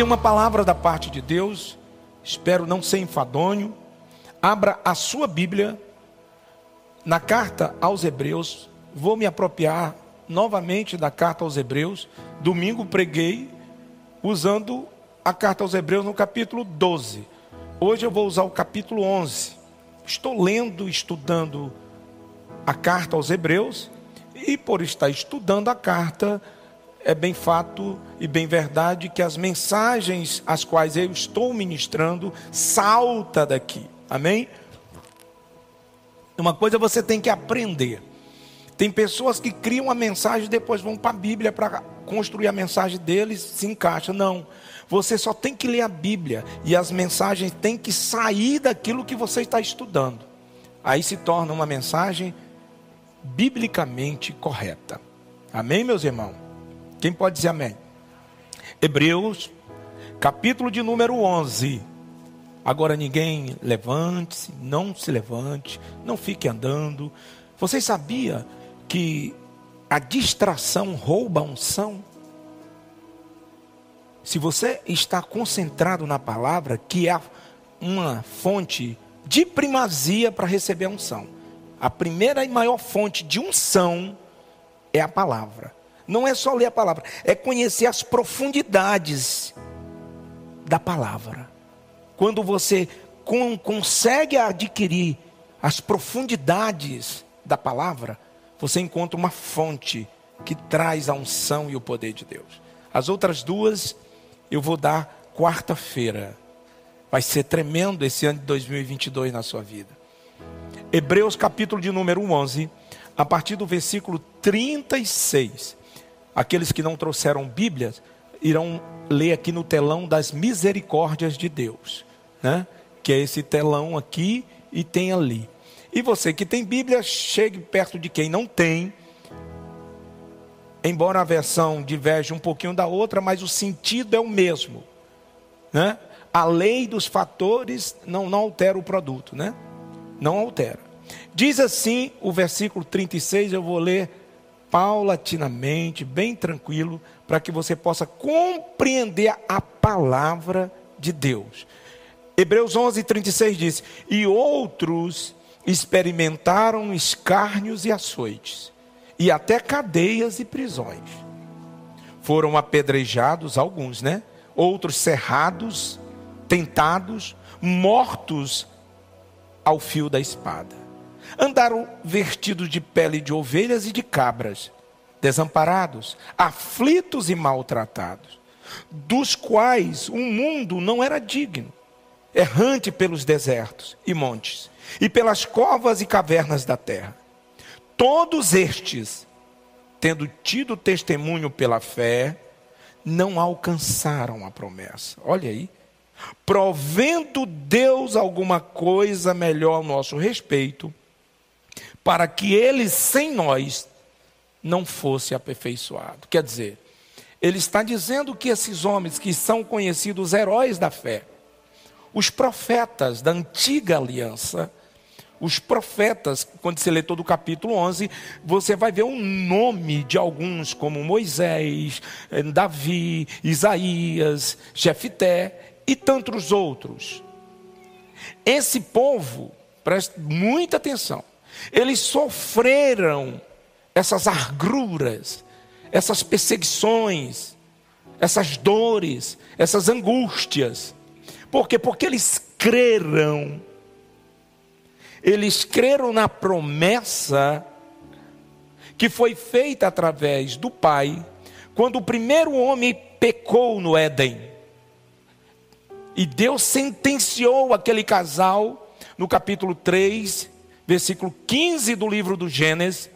Tenho uma palavra da parte de Deus, espero não ser enfadonho. Abra a sua Bíblia na carta aos Hebreus. Vou me apropriar novamente da carta aos Hebreus. Domingo preguei usando a carta aos Hebreus no capítulo 12. Hoje eu vou usar o capítulo 11. Estou lendo, estudando a carta aos Hebreus e por estar estudando a carta, é bem fato e bem verdade que as mensagens às quais eu estou ministrando salta daqui. Amém? Uma coisa você tem que aprender. Tem pessoas que criam a mensagem e depois vão para a Bíblia para construir a mensagem deles, se encaixa. Não. Você só tem que ler a Bíblia e as mensagens têm que sair daquilo que você está estudando. Aí se torna uma mensagem biblicamente correta. Amém, meus irmãos? Quem pode dizer amém? Hebreus, capítulo de número 11. Agora ninguém levante-se, não se levante, não fique andando. Vocês sabia que a distração rouba a unção? Se você está concentrado na palavra, que é uma fonte de primazia para receber a unção. A primeira e maior fonte de unção é a palavra. Não é só ler a palavra, é conhecer as profundidades da palavra. Quando você com, consegue adquirir as profundidades da palavra, você encontra uma fonte que traz a unção e o poder de Deus. As outras duas eu vou dar quarta-feira. Vai ser tremendo esse ano de 2022 na sua vida. Hebreus capítulo de número 11, a partir do versículo 36. Aqueles que não trouxeram Bíblias irão ler aqui no telão das misericórdias de Deus, né? Que é esse telão aqui e tem ali. E você que tem Bíblia, chegue perto de quem não tem. Embora a versão diverge um pouquinho da outra, mas o sentido é o mesmo, né? A lei dos fatores não, não altera o produto, né? não altera. Diz assim o versículo 36, eu vou ler paulatinamente, bem tranquilo, para que você possa compreender a palavra de Deus. Hebreus 11, 36 diz: E outros experimentaram escárnios e açoites, e até cadeias e prisões. Foram apedrejados alguns, né? Outros cerrados, tentados, mortos ao fio da espada. Andaram vestidos de pele de ovelhas e de cabras, desamparados, aflitos e maltratados, dos quais o mundo não era digno, errante pelos desertos e montes, e pelas covas e cavernas da terra. Todos estes, tendo tido testemunho pela fé, não alcançaram a promessa. Olha aí provendo Deus alguma coisa melhor ao nosso respeito, para que ele sem nós não fosse aperfeiçoado. Quer dizer, ele está dizendo que esses homens que são conhecidos heróis da fé, os profetas da antiga aliança, os profetas, quando você lê todo o capítulo 11, você vai ver o nome de alguns, como Moisés, eh, Davi, Isaías, Jefité, e tantos outros. Esse povo, preste muita atenção, eles sofreram essas agruras, essas perseguições, essas dores, essas angústias. Por quê? Porque eles creram. Eles creram na promessa que foi feita através do Pai, quando o primeiro homem pecou no Éden. E Deus sentenciou aquele casal no capítulo 3, versículo 15 do livro do Gênesis.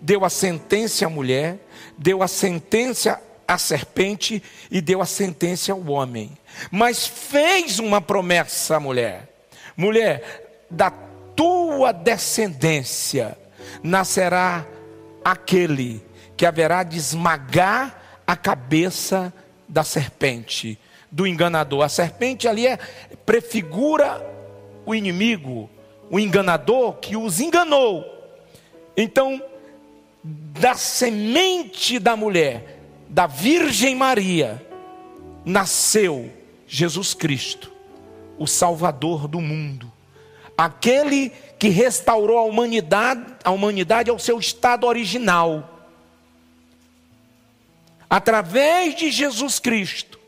Deu a sentença à mulher, deu a sentença à serpente e deu a sentença ao homem. Mas fez uma promessa à mulher: mulher, da tua descendência nascerá aquele que haverá de esmagar a cabeça da serpente do enganador. A serpente ali é, prefigura o inimigo, o enganador que os enganou. Então, da semente da mulher, da Virgem Maria, nasceu Jesus Cristo, o Salvador do mundo, aquele que restaurou a humanidade, a humanidade ao seu estado original. Através de Jesus Cristo,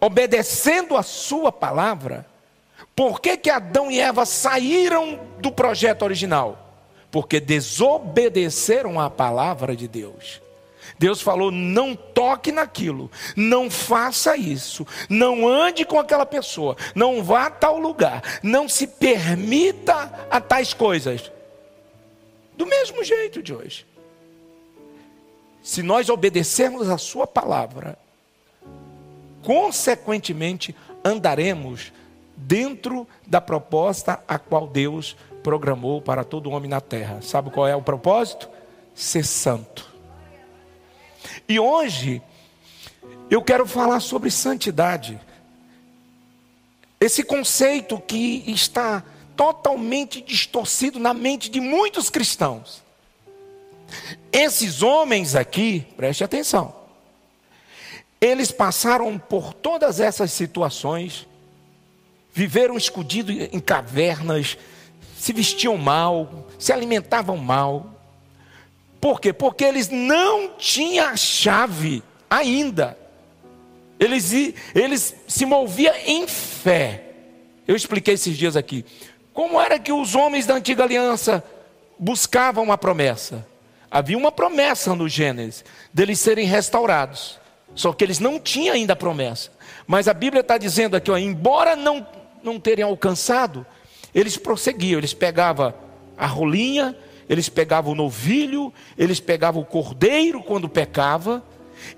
obedecendo a sua palavra, por que, que Adão e Eva saíram do projeto original? Porque desobedeceram à palavra de Deus. Deus falou: não toque naquilo, não faça isso, não ande com aquela pessoa, não vá a tal lugar, não se permita a tais coisas. Do mesmo jeito de hoje. Se nós obedecermos a Sua palavra, consequentemente andaremos dentro da proposta a qual Deus programou para todo homem na terra. Sabe qual é o propósito? Ser santo. E hoje eu quero falar sobre santidade. Esse conceito que está totalmente distorcido na mente de muitos cristãos. Esses homens aqui, preste atenção, eles passaram por todas essas situações, viveram escondidos em cavernas, se vestiam mal, se alimentavam mal, por quê? Porque eles não tinham a chave ainda. Eles, eles se moviam em fé. Eu expliquei esses dias aqui. Como era que os homens da antiga aliança buscavam uma promessa? Havia uma promessa no Gênesis, deles serem restaurados. Só que eles não tinham ainda a promessa. Mas a Bíblia está dizendo aqui, ó, embora não, não terem alcançado, eles prosseguiam, eles pegavam a rolinha, eles pegavam o novilho, eles pegavam o cordeiro quando pecava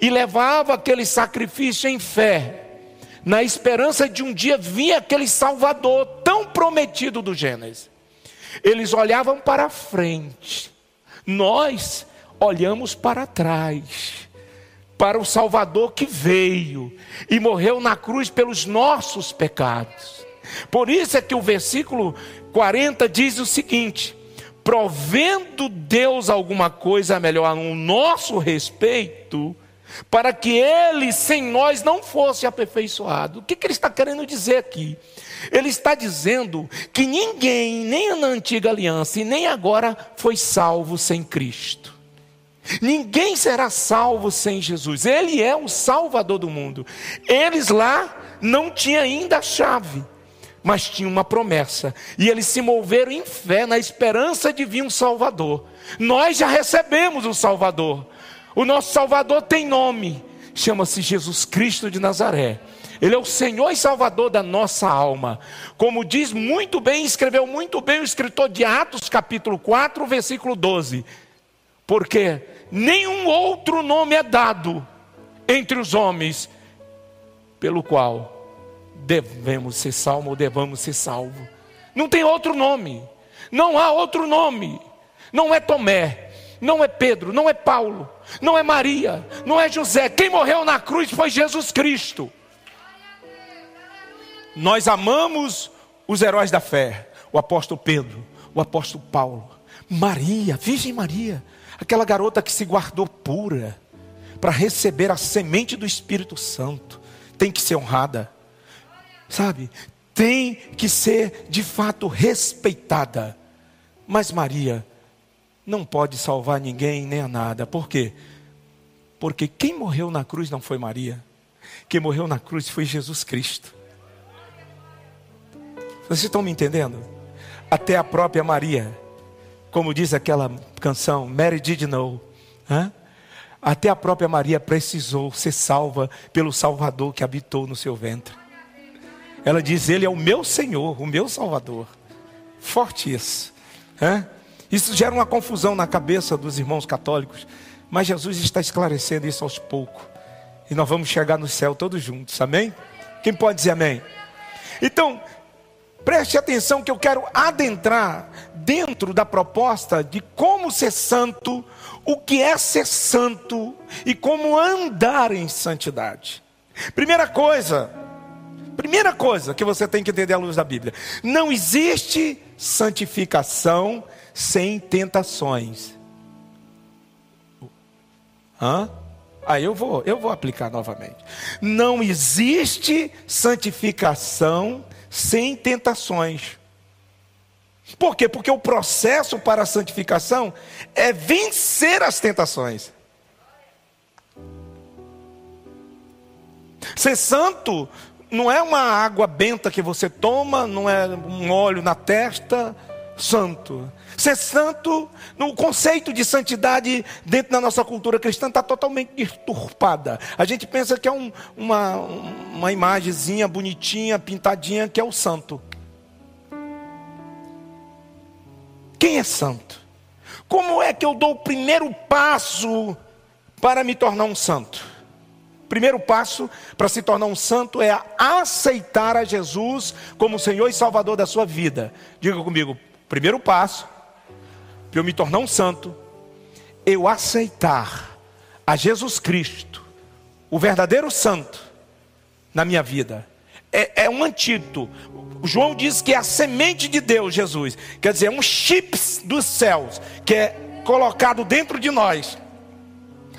e levavam aquele sacrifício em fé, na esperança de um dia vir aquele Salvador tão prometido do Gênesis. Eles olhavam para frente, nós olhamos para trás, para o Salvador que veio e morreu na cruz pelos nossos pecados. Por isso é que o versículo 40 diz o seguinte: provendo Deus alguma coisa melhor no nosso respeito, para que ele sem nós não fosse aperfeiçoado. O que, que ele está querendo dizer aqui? Ele está dizendo que ninguém, nem na antiga aliança e nem agora, foi salvo sem Cristo. Ninguém será salvo sem Jesus. Ele é o Salvador do mundo. Eles lá não tinham ainda a chave mas tinha uma promessa. E eles se moveram em fé, na esperança de vir um Salvador. Nós já recebemos um Salvador. O nosso Salvador tem nome, chama-se Jesus Cristo de Nazaré. Ele é o Senhor e Salvador da nossa alma. Como diz muito bem, escreveu muito bem o escritor de Atos, capítulo 4, versículo 12. Porque nenhum outro nome é dado entre os homens pelo qual devemos ser salvo ou devamos ser salvo. Não tem outro nome. Não há outro nome. Não é Tomé, não é Pedro, não é Paulo, não é Maria, não é José. Quem morreu na cruz foi Jesus Cristo. Nós amamos os heróis da fé, o apóstolo Pedro, o apóstolo Paulo, Maria, Virgem Maria, aquela garota que se guardou pura para receber a semente do Espírito Santo, tem que ser honrada sabe? Tem que ser de fato respeitada. Mas Maria não pode salvar ninguém nem a nada. Por quê? Porque quem morreu na cruz não foi Maria. Quem morreu na cruz foi Jesus Cristo. Vocês estão me entendendo? Até a própria Maria, como diz aquela canção, Mary did know. Hein? Até a própria Maria precisou ser salva pelo Salvador que habitou no seu ventre. Ela diz: Ele é o meu Senhor, o meu Salvador. Forte isso. É? Isso gera uma confusão na cabeça dos irmãos católicos. Mas Jesus está esclarecendo isso aos poucos. E nós vamos chegar no céu todos juntos. Amém? Quem pode dizer amém? Então, preste atenção que eu quero adentrar dentro da proposta de como ser santo, o que é ser santo e como andar em santidade. Primeira coisa, Primeira coisa que você tem que entender à luz da Bíblia: não existe santificação sem tentações. Hã? Aí eu vou, eu vou aplicar novamente. Não existe santificação sem tentações. Por quê? Porque o processo para a santificação é vencer as tentações. Ser santo não é uma água benta que você toma, não é um óleo na testa, santo. Ser santo, no conceito de santidade dentro da nossa cultura cristã está totalmente deturpada. A gente pensa que é um, uma, uma imagenzinha bonitinha, pintadinha, que é o santo. Quem é santo? Como é que eu dou o primeiro passo para me tornar um santo? Primeiro passo para se tornar um santo é aceitar a Jesus como Senhor e Salvador da sua vida. Diga comigo, primeiro passo para eu me tornar um santo, eu aceitar a Jesus Cristo, o verdadeiro santo, na minha vida. É, é um antídoto. João diz que é a semente de Deus, Jesus. Quer dizer, é um chips dos céus, que é colocado dentro de nós.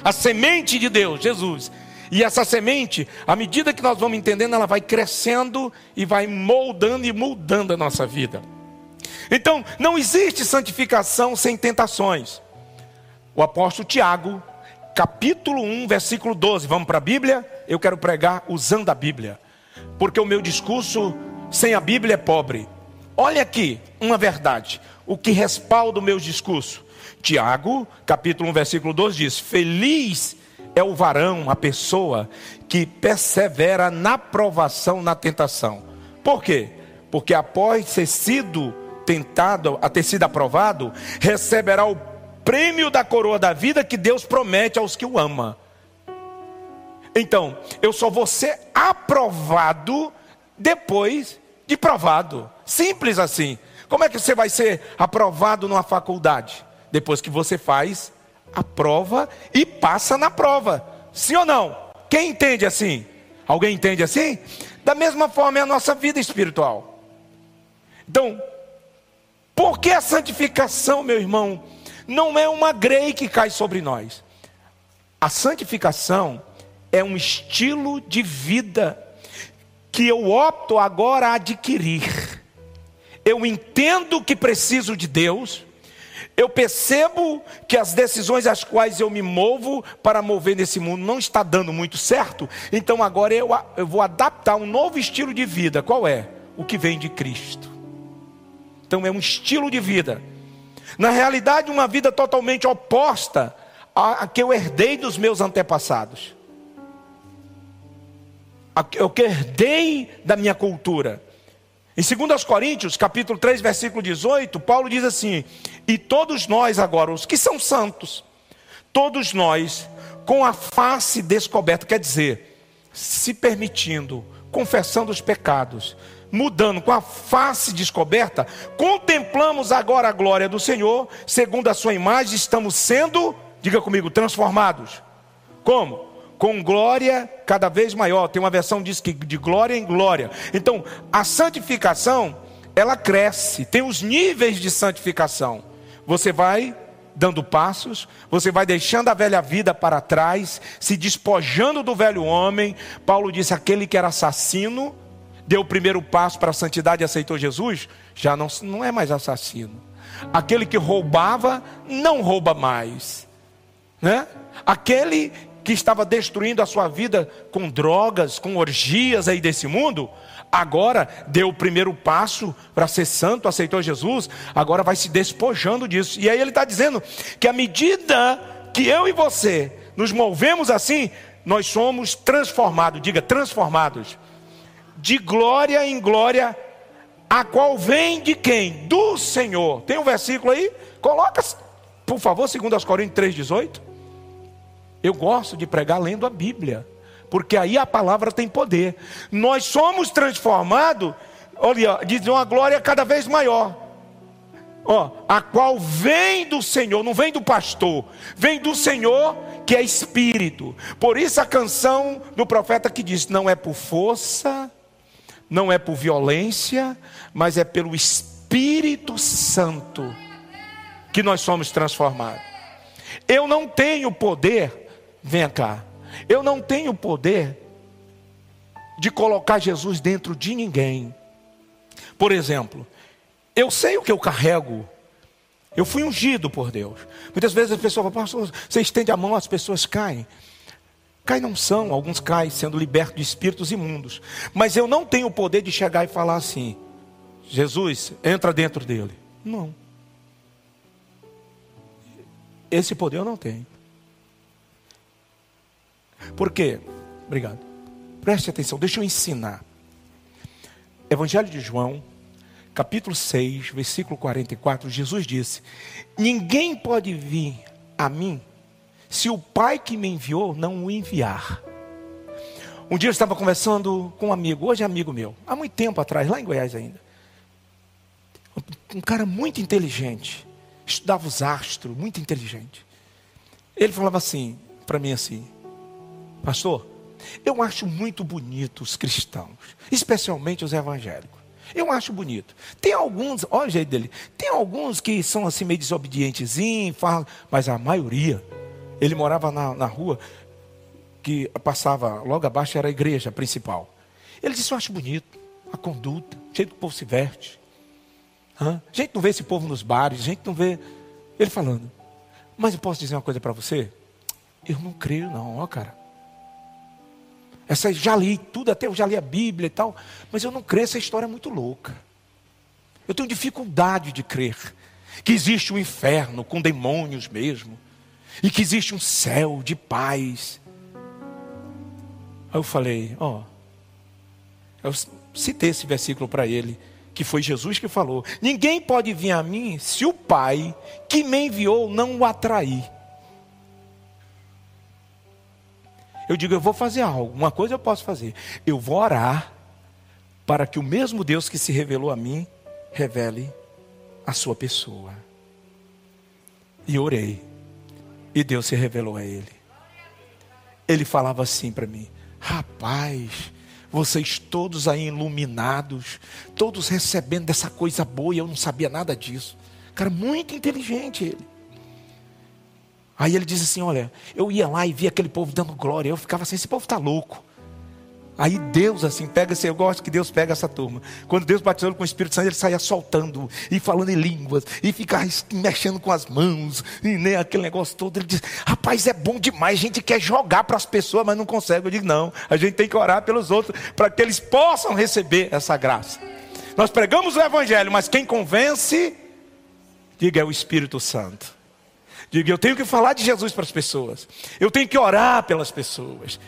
A semente de Deus, Jesus. E essa semente, à medida que nós vamos entendendo, ela vai crescendo e vai moldando e mudando a nossa vida. Então, não existe santificação sem tentações. O apóstolo Tiago, capítulo 1, versículo 12. Vamos para a Bíblia? Eu quero pregar usando a Bíblia. Porque o meu discurso sem a Bíblia é pobre. Olha aqui uma verdade, o que respalda o meu discurso. Tiago, capítulo 1, versículo 12 diz: Feliz é o varão, a pessoa que persevera na provação, na tentação. Por quê? Porque após ter sido tentado, a ter sido aprovado, receberá o prêmio da coroa da vida que Deus promete aos que o amam. Então, eu só vou ser aprovado depois de provado. Simples assim. Como é que você vai ser aprovado numa faculdade? Depois que você faz a prova e passa na prova. Sim ou não? Quem entende assim? Alguém entende assim? Da mesma forma é a nossa vida espiritual. Então, por que a santificação, meu irmão, não é uma grei que cai sobre nós? A santificação é um estilo de vida que eu opto agora a adquirir. Eu entendo que preciso de Deus, eu percebo que as decisões às quais eu me movo para mover nesse mundo não está dando muito certo, então agora eu, eu vou adaptar um novo estilo de vida. Qual é? O que vem de Cristo. Então é um estilo de vida. Na realidade, uma vida totalmente oposta à que eu herdei dos meus antepassados eu que herdei da minha cultura. Em 2 Coríntios, capítulo 3, versículo 18, Paulo diz assim: E todos nós agora, os que são santos, todos nós, com a face descoberta, quer dizer, se permitindo, confessando os pecados, mudando com a face descoberta, contemplamos agora a glória do Senhor, segundo a sua imagem, estamos sendo, diga comigo, transformados. Como? Com glória cada vez maior. Tem uma versão que diz que de glória em glória. Então, a santificação, ela cresce, tem os níveis de santificação. Você vai dando passos, você vai deixando a velha vida para trás, se despojando do velho homem. Paulo disse: aquele que era assassino, deu o primeiro passo para a santidade e aceitou Jesus, já não, não é mais assassino. Aquele que roubava, não rouba mais. Né? Aquele que estava destruindo a sua vida com drogas, com orgias aí desse mundo, agora deu o primeiro passo para ser santo, aceitou Jesus, agora vai se despojando disso. E aí ele está dizendo que à medida que eu e você nos movemos assim, nós somos transformados, diga transformados, de glória em glória, a qual vem de quem? Do Senhor. Tem um versículo aí? Coloca, por favor, 2 Coríntios 3,18. Eu gosto de pregar lendo a Bíblia, porque aí a palavra tem poder. Nós somos transformados, olha, diz uma glória cada vez maior. Ó, a qual vem do Senhor, não vem do pastor, vem do Senhor que é espírito. Por isso a canção do profeta que diz: não é por força, não é por violência, mas é pelo Espírito Santo que nós somos transformados. Eu não tenho poder Venha cá. eu não tenho poder de colocar Jesus dentro de ninguém. Por exemplo, eu sei o que eu carrego. Eu fui ungido por Deus. Muitas vezes as pessoas falam, pastor, você estende a mão, as pessoas caem. Caem não são, alguns caem sendo libertos de espíritos imundos. Mas eu não tenho o poder de chegar e falar assim: Jesus, entra dentro dele. Não. Esse poder eu não tenho. Por quê? Obrigado. Preste atenção, deixa eu ensinar. Evangelho de João, capítulo 6, versículo 44, Jesus disse: Ninguém pode vir a mim se o Pai que me enviou não o enviar. Um dia eu estava conversando com um amigo, hoje é amigo meu, há muito tempo atrás, lá em Goiás ainda. Um cara muito inteligente, estudava os astros, muito inteligente. Ele falava assim, para mim assim, pastor, eu acho muito bonito os cristãos, especialmente os evangélicos. Eu acho bonito. Tem alguns, olha o jeito dele, tem alguns que são assim meio desobedientes, mas a maioria, ele morava na, na rua que passava logo abaixo era a igreja principal. Ele disse: Eu acho bonito a conduta, o jeito que o povo se veste. Hã? A gente não vê esse povo nos bares, a gente não vê. Ele falando. Mas eu posso dizer uma coisa para você? Eu não creio, não, ó, cara. Essa já li tudo, até eu já li a Bíblia e tal, mas eu não creio, essa história é muito louca. Eu tenho dificuldade de crer que existe um inferno com demônios mesmo, e que existe um céu de paz. Aí eu falei, ó, eu citei esse versículo para ele, que foi Jesus que falou: Ninguém pode vir a mim se o Pai que me enviou não o atrair. Eu digo, eu vou fazer algo. Uma coisa eu posso fazer. Eu vou orar para que o mesmo Deus que se revelou a mim revele a sua pessoa. E orei. E Deus se revelou a ele. Ele falava assim para mim: Rapaz, vocês todos aí iluminados, todos recebendo dessa coisa boa, e eu não sabia nada disso. Cara, muito inteligente ele. Aí ele diz assim: Olha, eu ia lá e via aquele povo dando glória. Eu ficava assim: esse povo está louco. Aí Deus, assim, pega esse, eu gosto que Deus pega essa turma. Quando Deus batizou com o Espírito Santo, ele saía soltando e falando em línguas e ficava mexendo com as mãos e nem aquele negócio todo. Ele diz: Rapaz, é bom demais. A gente quer jogar para as pessoas, mas não consegue. Eu digo: Não, a gente tem que orar pelos outros para que eles possam receber essa graça. Nós pregamos o Evangelho, mas quem convence, diga, é o Espírito Santo. Diga, eu tenho que falar de Jesus para as pessoas. Eu tenho que orar pelas pessoas.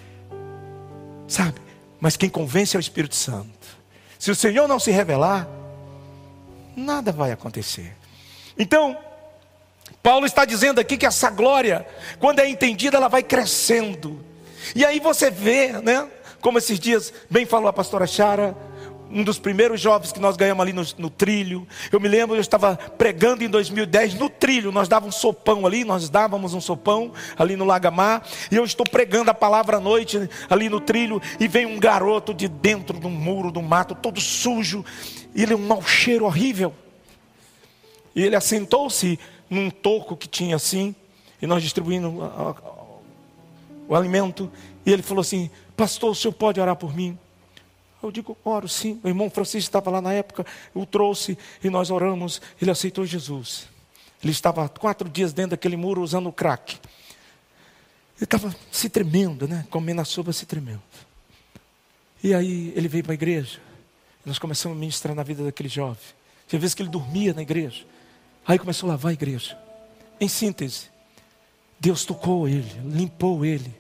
Sabe? Mas quem convence é o Espírito Santo. Se o Senhor não se revelar, nada vai acontecer. Então, Paulo está dizendo aqui que essa glória, quando é entendida, ela vai crescendo. E aí você vê, né? Como esses dias bem falou a pastora Chara, um dos primeiros jovens que nós ganhamos ali no, no, trilho. Eu me lembro, eu estava pregando em 2010 no trilho. Nós dávamos um sopão ali, nós dávamos um sopão ali no Lagamar. E eu estou pregando a palavra à noite ali no trilho. E vem um garoto de dentro do muro do mato, todo sujo. E ele é um mau cheiro horrível. E ele assentou-se num toco que tinha assim. E nós distribuindo o alimento. E ele falou assim: Pastor, o senhor pode orar por mim? Eu digo, oro sim. O irmão Francisco estava lá na época, o trouxe e nós oramos. Ele aceitou Jesus. Ele estava quatro dias dentro daquele muro usando o crack. Ele estava se tremendo, né? Comendo a sopa se tremendo. E aí ele veio para a igreja. Nós começamos a ministrar na vida daquele jovem. Tinha vezes que ele dormia na igreja. Aí começou a lavar a igreja. Em síntese, Deus tocou ele, limpou ele.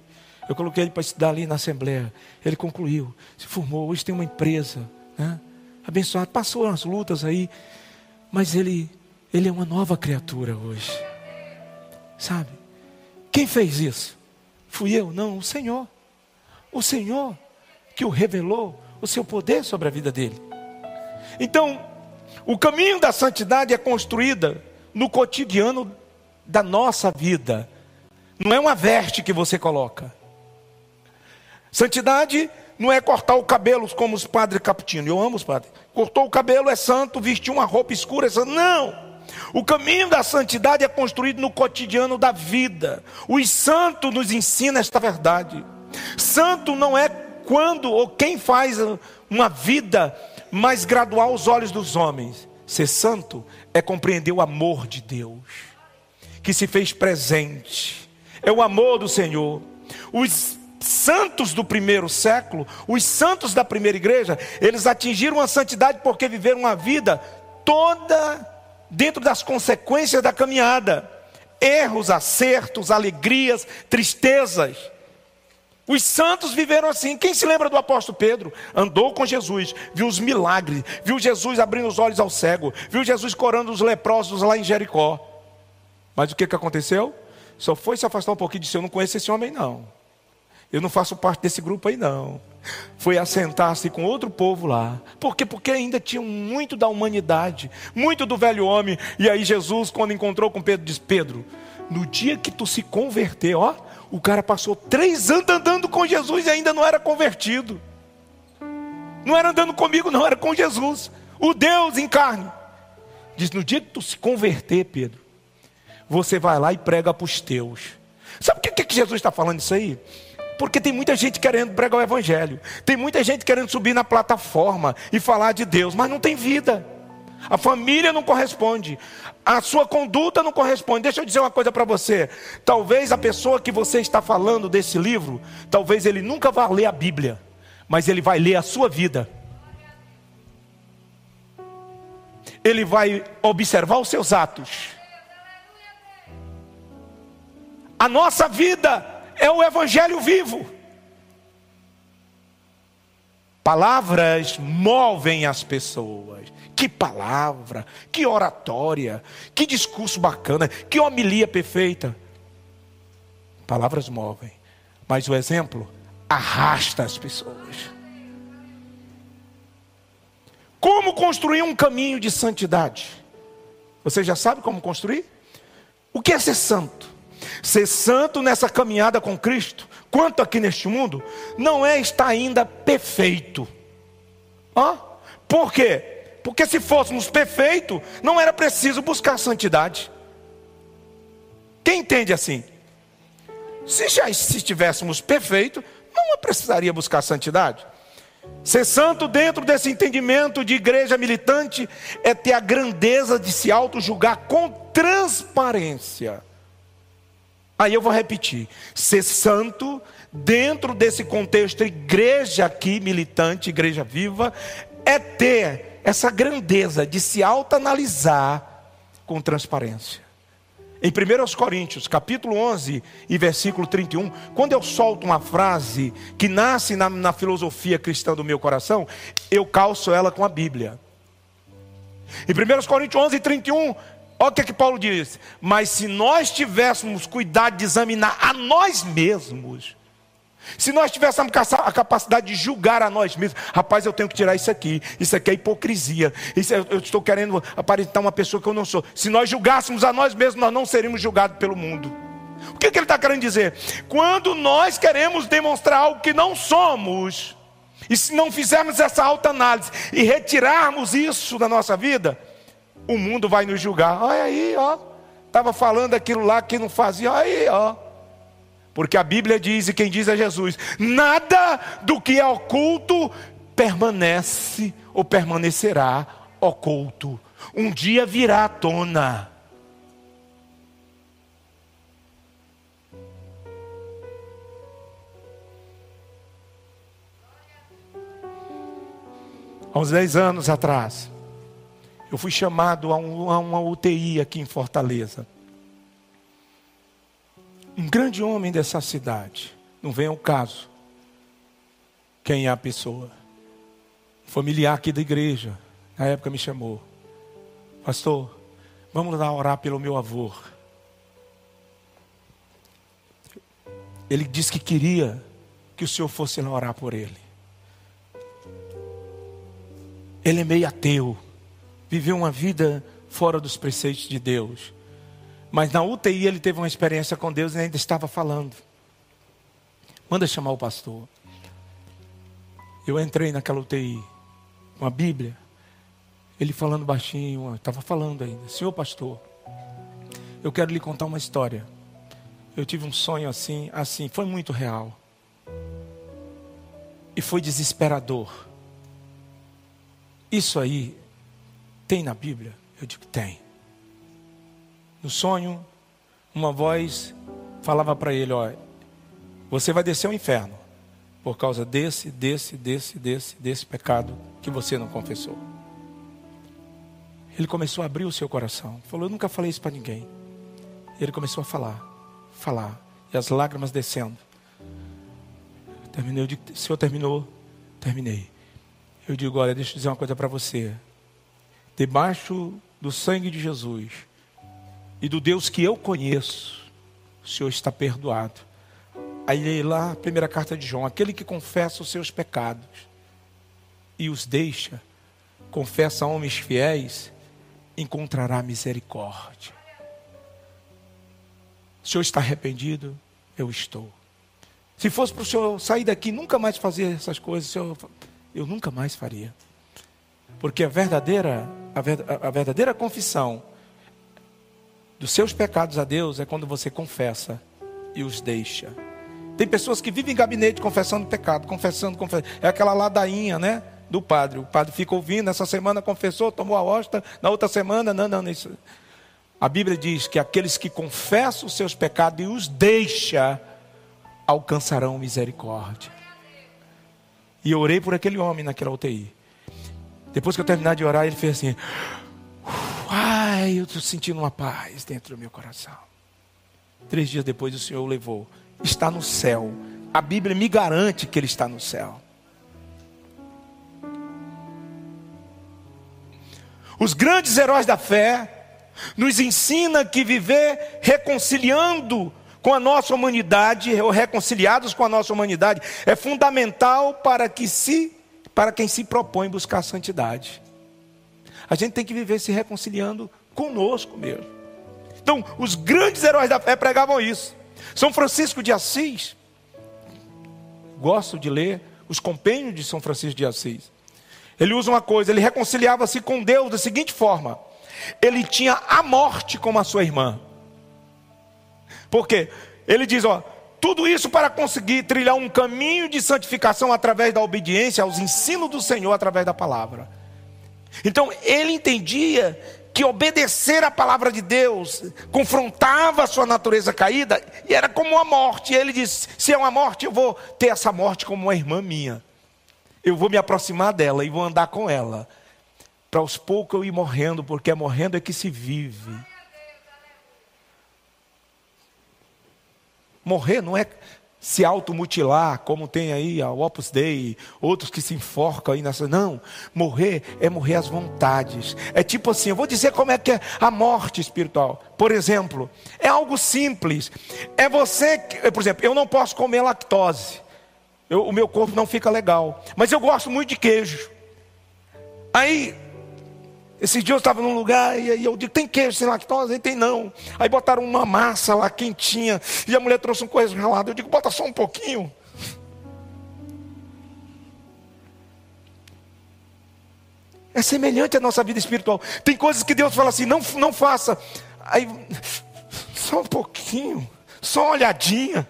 Eu coloquei ele para estudar ali na Assembleia. Ele concluiu, se formou, hoje tem uma empresa, né? abençoado. Passou umas lutas aí, mas ele, ele é uma nova criatura hoje. Sabe? Quem fez isso? Fui eu? Não, o Senhor. O Senhor que o revelou o seu poder sobre a vida dele. Então, o caminho da santidade é construída no cotidiano da nossa vida. Não é uma veste que você coloca. Santidade não é cortar o cabelo como os padres caputinos. Eu amo os padres. Cortou o cabelo é santo, vestiu uma roupa escura é santo. Não! O caminho da santidade é construído no cotidiano da vida. Os santos nos ensinam esta verdade. Santo não é quando ou quem faz uma vida mais gradual aos olhos dos homens. Ser santo é compreender o amor de Deus, que se fez presente. É o amor do Senhor. Os santos do primeiro século, os santos da primeira igreja, eles atingiram a santidade porque viveram uma vida toda dentro das consequências da caminhada. Erros, acertos, alegrias, tristezas. Os santos viveram assim. Quem se lembra do apóstolo Pedro? Andou com Jesus, viu os milagres, viu Jesus abrindo os olhos ao cego, viu Jesus corando os leprosos lá em Jericó. Mas o que, que aconteceu? Só foi se afastar um pouquinho de si. Eu não conheço esse homem, não. Eu não faço parte desse grupo aí, não. Foi assentar-se com outro povo lá. Por quê? Porque ainda tinha muito da humanidade, muito do velho homem. E aí Jesus, quando encontrou com Pedro, disse: Pedro, no dia que tu se converter, ó, o cara passou três anos andando com Jesus e ainda não era convertido. Não era andando comigo, não, era com Jesus. O Deus em carne. Diz: no dia que tu se converter, Pedro, você vai lá e prega para os teus. Sabe o que, que Jesus está falando isso aí? Porque tem muita gente querendo pregar o Evangelho, tem muita gente querendo subir na plataforma e falar de Deus, mas não tem vida. A família não corresponde. A sua conduta não corresponde. Deixa eu dizer uma coisa para você. Talvez a pessoa que você está falando desse livro, talvez ele nunca vá ler a Bíblia, mas ele vai ler a sua vida. Ele vai observar os seus atos. A nossa vida é o evangelho vivo. Palavras movem as pessoas. Que palavra, que oratória, que discurso bacana, que homilia perfeita. Palavras movem, mas o exemplo arrasta as pessoas. Como construir um caminho de santidade? Você já sabe como construir? O que é ser santo? Ser santo nessa caminhada com Cristo, quanto aqui neste mundo, não é estar ainda perfeito. Hã? Por quê? Porque se fôssemos perfeitos, não era preciso buscar santidade. Quem entende assim? Se já se estivéssemos perfeitos, não precisaria buscar santidade. Ser santo dentro desse entendimento de igreja militante é ter a grandeza de se auto-julgar com transparência. Aí eu vou repetir: ser santo dentro desse contexto igreja aqui militante, igreja viva, é ter essa grandeza de se autoanalisar com transparência. Em 1 Coríntios, capítulo 11 e versículo 31, quando eu solto uma frase que nasce na, na filosofia cristã do meu coração, eu calço ela com a Bíblia. Em 1 Coríntios 11 e 31, olha o que, é que Paulo diz: Mas se nós tivéssemos cuidado de examinar a nós mesmos, se nós tivéssemos a capacidade de julgar a nós mesmos, rapaz, eu tenho que tirar isso aqui, isso aqui é hipocrisia, isso é, eu estou querendo aparentar uma pessoa que eu não sou. Se nós julgássemos a nós mesmos, nós não seríamos julgados pelo mundo. O que, que ele está querendo dizer? Quando nós queremos demonstrar algo que não somos, e se não fizermos essa alta análise e retirarmos isso da nossa vida, o mundo vai nos julgar. Olha aí, ó, estava falando aquilo lá que não fazia, olha aí, ó. Porque a Bíblia diz, e quem diz é Jesus: nada do que é oculto permanece ou permanecerá oculto. Um dia virá à tona. Há uns 10 anos atrás, eu fui chamado a, um, a uma UTI aqui em Fortaleza. Um grande homem dessa cidade, não vem ao caso quem é a pessoa, familiar aqui da igreja, na época me chamou, pastor, vamos lá orar pelo meu avô. Ele disse que queria que o senhor fosse lá orar por ele. Ele é meio ateu, viveu uma vida fora dos preceitos de Deus. Mas na UTI ele teve uma experiência com Deus e ainda estava falando. Manda chamar o pastor. Eu entrei naquela UTI com a Bíblia. Ele falando baixinho, estava falando ainda, senhor pastor, eu quero lhe contar uma história. Eu tive um sonho assim, assim, foi muito real. E foi desesperador. Isso aí tem na Bíblia? Eu digo, tem. No sonho, uma voz falava para ele: Olha, você vai descer ao inferno por causa desse, desse, desse, desse, desse pecado que você não confessou. Ele começou a abrir o seu coração. Falou: Eu nunca falei isso para ninguém. Ele começou a falar, falar, e as lágrimas descendo. Terminei, eu digo, o senhor terminou? Terminei. Eu digo: Olha, deixa eu dizer uma coisa para você. Debaixo do sangue de Jesus e do Deus que eu conheço, o senhor está perdoado. Aí lá, primeira carta de João: aquele que confessa os seus pecados e os deixa, confessa a homens fiéis, encontrará misericórdia. O senhor está arrependido? Eu estou. Se fosse para o senhor sair daqui nunca mais fazer essas coisas, eu, eu nunca mais faria. Porque a verdadeira, a, verdadeira confissão dos seus pecados a Deus é quando você confessa e os deixa. Tem pessoas que vivem em gabinete confessando pecado, confessando, confessando. É aquela ladainha, né? Do padre. O padre fica ouvindo, essa semana confessou, tomou a hóstia, na outra semana, não, não, isso. A Bíblia diz que aqueles que confessam os seus pecados e os deixa, alcançarão misericórdia. E eu orei por aquele homem naquela UTI. Depois que eu terminar de orar, ele fez assim: Ai, eu estou sentindo uma paz dentro do meu coração. Três dias depois, o Senhor o levou está no céu. A Bíblia me garante que ele está no céu. Os grandes heróis da fé nos ensina que viver reconciliando com a nossa humanidade, ou reconciliados com a nossa humanidade, é fundamental para que se para quem se propõe buscar a santidade. A gente tem que viver se reconciliando conosco mesmo. Então, os grandes heróis da fé pregavam isso. São Francisco de Assis, gosto de ler os compêndios de São Francisco de Assis. Ele usa uma coisa, ele reconciliava-se com Deus da seguinte forma: ele tinha a morte como a sua irmã. Por quê? Ele diz, ó, tudo isso para conseguir trilhar um caminho de santificação através da obediência aos ensinos do Senhor através da palavra. Então, ele entendia que obedecer à palavra de Deus confrontava a sua natureza caída e era como uma morte. E ele disse: se é uma morte, eu vou ter essa morte como uma irmã minha. Eu vou me aproximar dela e vou andar com ela. Para aos poucos eu ir morrendo, porque é morrendo é que se vive. Morrer não é se automutilar, como tem aí a Opus Dei, outros que se enforcam aí nessa. Não, morrer é morrer às vontades. É tipo assim, eu vou dizer como é que é a morte espiritual. Por exemplo, é algo simples. É você, que, por exemplo, eu não posso comer lactose. Eu, o meu corpo não fica legal. Mas eu gosto muito de queijo. Aí esses dias eu estava num lugar e eu digo, tem queijo sem lactose? Aí tem não. Aí botaram uma massa lá quentinha e a mulher trouxe um coisa gelado. Eu digo, bota só um pouquinho. É semelhante à nossa vida espiritual. Tem coisas que Deus fala assim, não, não faça. Aí, só um pouquinho, só uma olhadinha.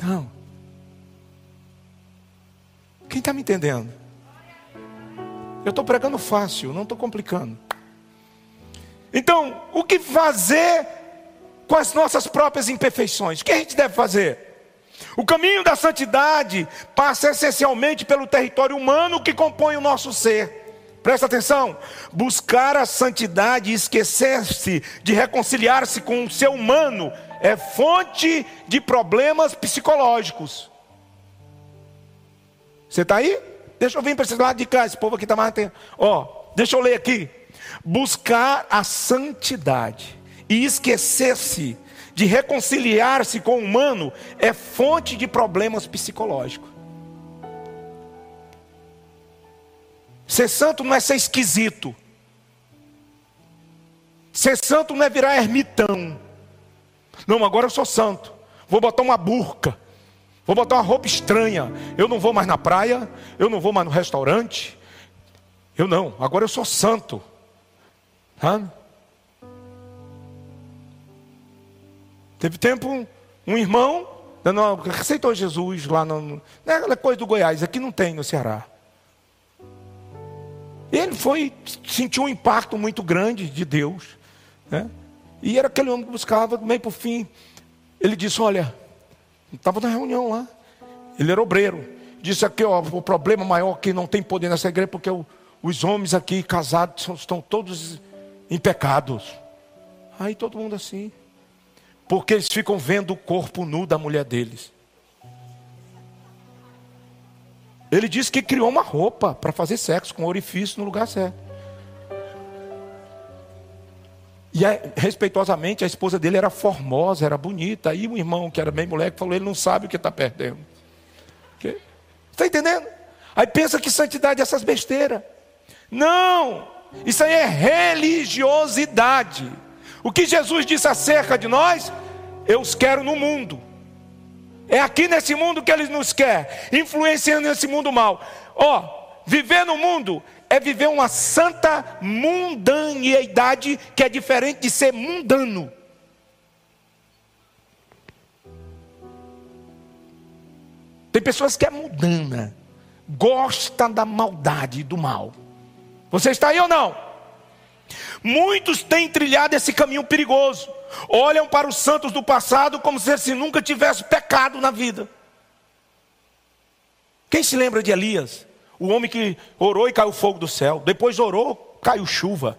Não. Quem está me entendendo? Eu estou pregando fácil, não estou complicando. Então, o que fazer com as nossas próprias imperfeições? O que a gente deve fazer? O caminho da santidade passa essencialmente pelo território humano que compõe o nosso ser. Presta atenção: buscar a santidade e esquecer-se de reconciliar-se com o ser humano é fonte de problemas psicológicos. Você está aí? Deixa eu vir para esse lado de cá, esse povo aqui está mais atento. Ó, deixa eu ler aqui. Buscar a santidade e esquecer-se de reconciliar-se com o humano é fonte de problemas psicológicos. Ser santo não é ser esquisito. Ser santo não é virar ermitão. Não, agora eu sou santo. Vou botar uma burca. Vou botar uma roupa estranha. Eu não vou mais na praia, eu não vou mais no restaurante. Eu não, agora eu sou santo. Hã? Teve tempo, um irmão, não, aceitou Jesus lá no. É coisa do Goiás, aqui não tem no Ceará. Ele foi, sentiu um impacto muito grande de Deus. Né? E era aquele homem que buscava, meio por fim. Ele disse: Olha, Estava na reunião lá. Ele era obreiro. Disse aqui, ó, o problema maior que não tem poder nessa igreja, porque o, os homens aqui casados estão todos em pecados. Aí todo mundo assim. Porque eles ficam vendo o corpo nu da mulher deles. Ele disse que criou uma roupa para fazer sexo com orifício no lugar certo. E respeitosamente, a esposa dele era formosa, era bonita. Aí o irmão, que era bem moleque, falou: ele não sabe o que está perdendo. Está entendendo? Aí pensa que santidade é essas besteiras. Não! Isso aí é religiosidade. O que Jesus disse acerca de nós, eu os quero no mundo. É aqui nesse mundo que ele nos quer, influenciando esse mundo mal. Ó, viver no mundo é viver uma santa mundanidade que é diferente de ser mundano. Tem pessoas que é mundana, gosta da maldade e do mal. Você está aí ou não? Muitos têm trilhado esse caminho perigoso. Olham para os santos do passado como se eles nunca tivessem pecado na vida. Quem se lembra de Elias? O homem que orou e caiu fogo do céu. Depois orou, caiu chuva.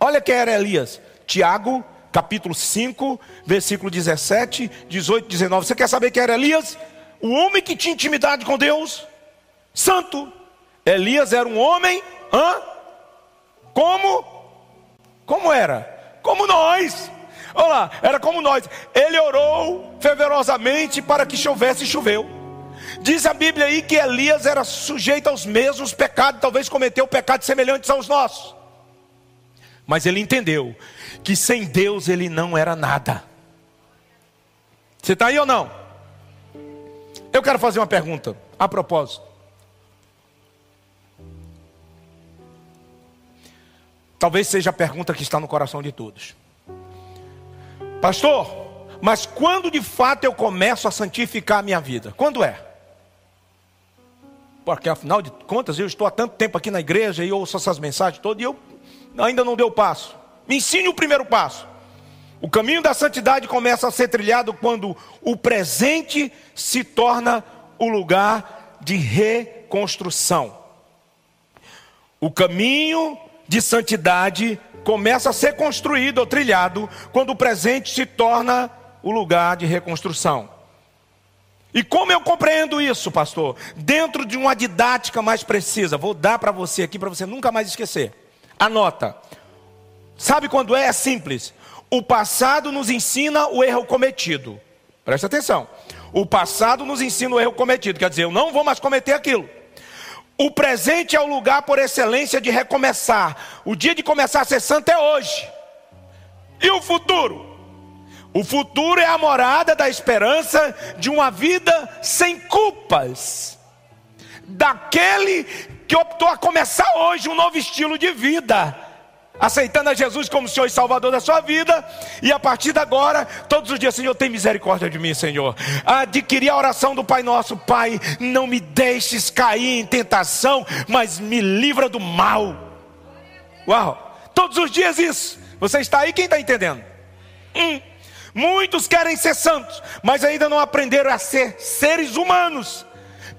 Olha quem era Elias. Tiago, capítulo 5, versículo 17, 18, 19. Você quer saber quem era Elias? O homem que tinha intimidade com Deus. Santo. Elias era um homem, hã? Como? Como era? Como nós. Olha lá, era como nós. Ele orou fervorosamente para que chovesse e choveu. Diz a Bíblia aí que Elias era sujeito aos mesmos pecados, talvez cometeu pecados semelhantes aos nossos. Mas ele entendeu que sem Deus ele não era nada. Você está aí ou não? Eu quero fazer uma pergunta a propósito. Talvez seja a pergunta que está no coração de todos. Pastor, mas quando de fato eu começo a santificar a minha vida? Quando é? Porque afinal de contas eu estou há tanto tempo aqui na igreja e ouço essas mensagens todas e eu ainda não deu o passo. Me ensine o primeiro passo. O caminho da santidade começa a ser trilhado quando o presente se torna o lugar de reconstrução. O caminho de santidade começa a ser construído ou trilhado quando o presente se torna o lugar de reconstrução. E como eu compreendo isso, pastor? Dentro de uma didática mais precisa, vou dar para você aqui para você nunca mais esquecer. Anota. Sabe quando é? É simples. O passado nos ensina o erro cometido. Presta atenção. O passado nos ensina o erro cometido, quer dizer, eu não vou mais cometer aquilo. O presente é o lugar por excelência de recomeçar. O dia de começar a ser santo é hoje. E o futuro? O futuro é a morada da esperança de uma vida sem culpas. Daquele que optou a começar hoje um novo estilo de vida, aceitando a Jesus como Senhor e Salvador da sua vida, e a partir de agora, todos os dias, Senhor, tem misericórdia de mim, Senhor. Adquirir a oração do Pai Nosso, Pai, não me deixes cair em tentação, mas me livra do mal. Uau, todos os dias isso. Você está aí, quem está entendendo? Hum. Muitos querem ser santos, mas ainda não aprenderam a ser seres humanos.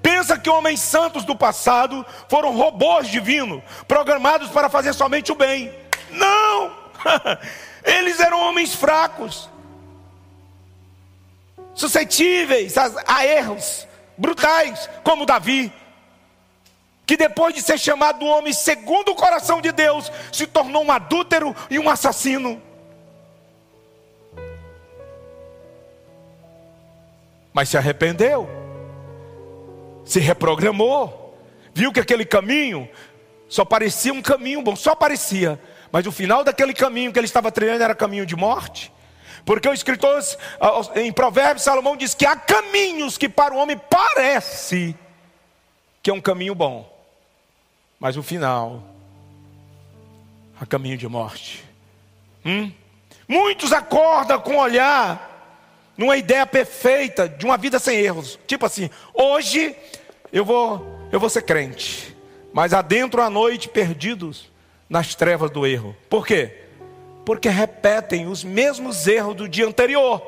Pensa que homens santos do passado foram robôs divinos, programados para fazer somente o bem. Não! Eles eram homens fracos, suscetíveis a, a erros brutais, como Davi, que depois de ser chamado homem segundo o coração de Deus, se tornou um adúltero e um assassino. Mas se arrependeu, se reprogramou, viu que aquele caminho só parecia um caminho bom, só parecia, mas o final daquele caminho que ele estava trilhando era caminho de morte. Porque o escritor em Provérbios, Salomão diz que há caminhos que para o homem parece que é um caminho bom, mas o final, há caminho de morte. Hum? Muitos acordam com olhar numa ideia perfeita de uma vida sem erros. Tipo assim, hoje eu vou, eu vou ser crente, mas adentro à noite perdidos nas trevas do erro. Por quê? Porque repetem os mesmos erros do dia anterior.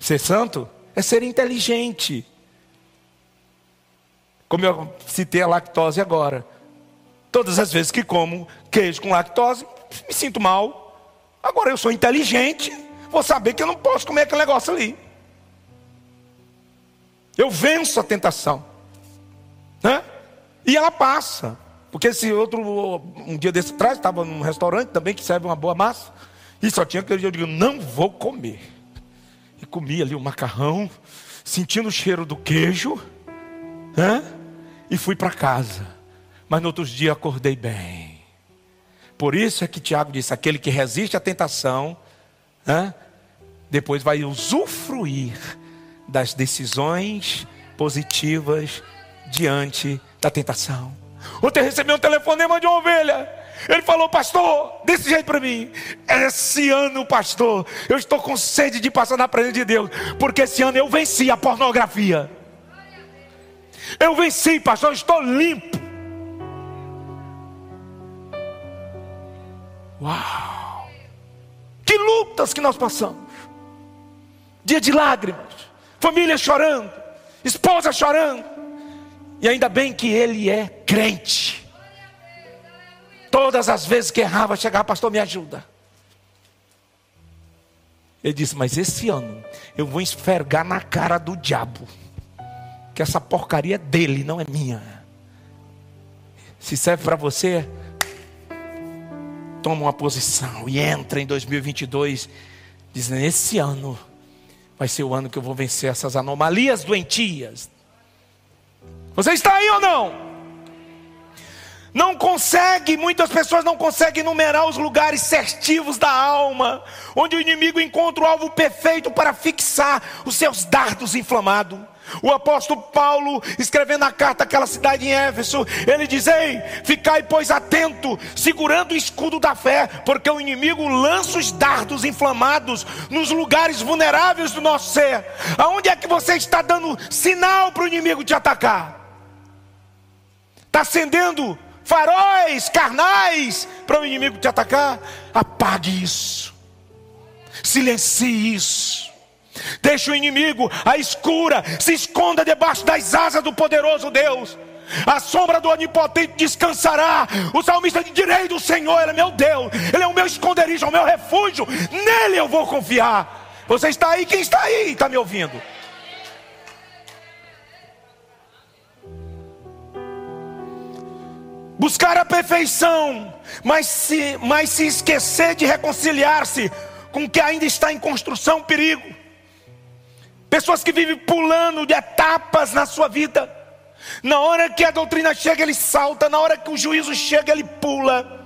Ser santo é ser inteligente. Como eu citei a lactose agora. Todas as vezes que como queijo com lactose, me sinto mal. Agora eu sou inteligente, vou saber que eu não posso comer aquele negócio ali. Eu venço a tentação. Né? E ela passa. Porque esse outro, um dia desse atrás, estava num restaurante também que serve uma boa massa. E só tinha aquele dia, eu digo, não vou comer. E comi ali o macarrão, sentindo o cheiro do queijo. Né? E fui para casa. Mas no outro dia acordei bem. Por isso é que Tiago disse: aquele que resiste à tentação, né, depois vai usufruir das decisões positivas diante da tentação. Ontem recebi um telefonema de uma ovelha. Ele falou, pastor, desse jeito para mim. Esse ano, pastor, eu estou com sede de passar na presença de Deus, porque esse ano eu venci a pornografia. Eu venci, pastor, eu estou limpo. Uau! Que lutas que nós passamos. Dia de lágrimas, família chorando, esposa chorando. E ainda bem que ele é crente. Todas as vezes que errava, chegava, pastor, me ajuda. Ele disse: Mas esse ano eu vou esfregar na cara do diabo, que essa porcaria é dele, não é minha. Se serve para você, toma uma posição e entra em 2022 dizendo: esse ano vai ser o ano que eu vou vencer essas anomalias doentias. Você está aí ou não? Não consegue, muitas pessoas não conseguem numerar os lugares certivos da alma, onde o inimigo encontra o alvo perfeito para fixar os seus dardos inflamados. O apóstolo Paulo, escrevendo a carta àquela cidade em Éfeso, ele diz: Ei, ficai, pois, atento, segurando o escudo da fé, porque o inimigo lança os dardos inflamados nos lugares vulneráveis do nosso ser. Aonde é que você está dando sinal para o inimigo te atacar? Está acendendo faróis carnais para o inimigo te atacar? Apague isso, silencie isso. Deixe o inimigo, a escura, se esconda debaixo das asas do poderoso Deus. A sombra do onipotente descansará. O salmista de direito do Senhor, Ele é meu Deus, Ele é o meu esconderijo, é o meu refúgio. Nele eu vou confiar. Você está aí? Quem está aí? Está me ouvindo? Buscar a perfeição, mas se, mas se esquecer de reconciliar-se com o que ainda está em construção, perigo. Pessoas que vivem pulando de etapas na sua vida. Na hora que a doutrina chega, ele salta. Na hora que o juízo chega, ele pula.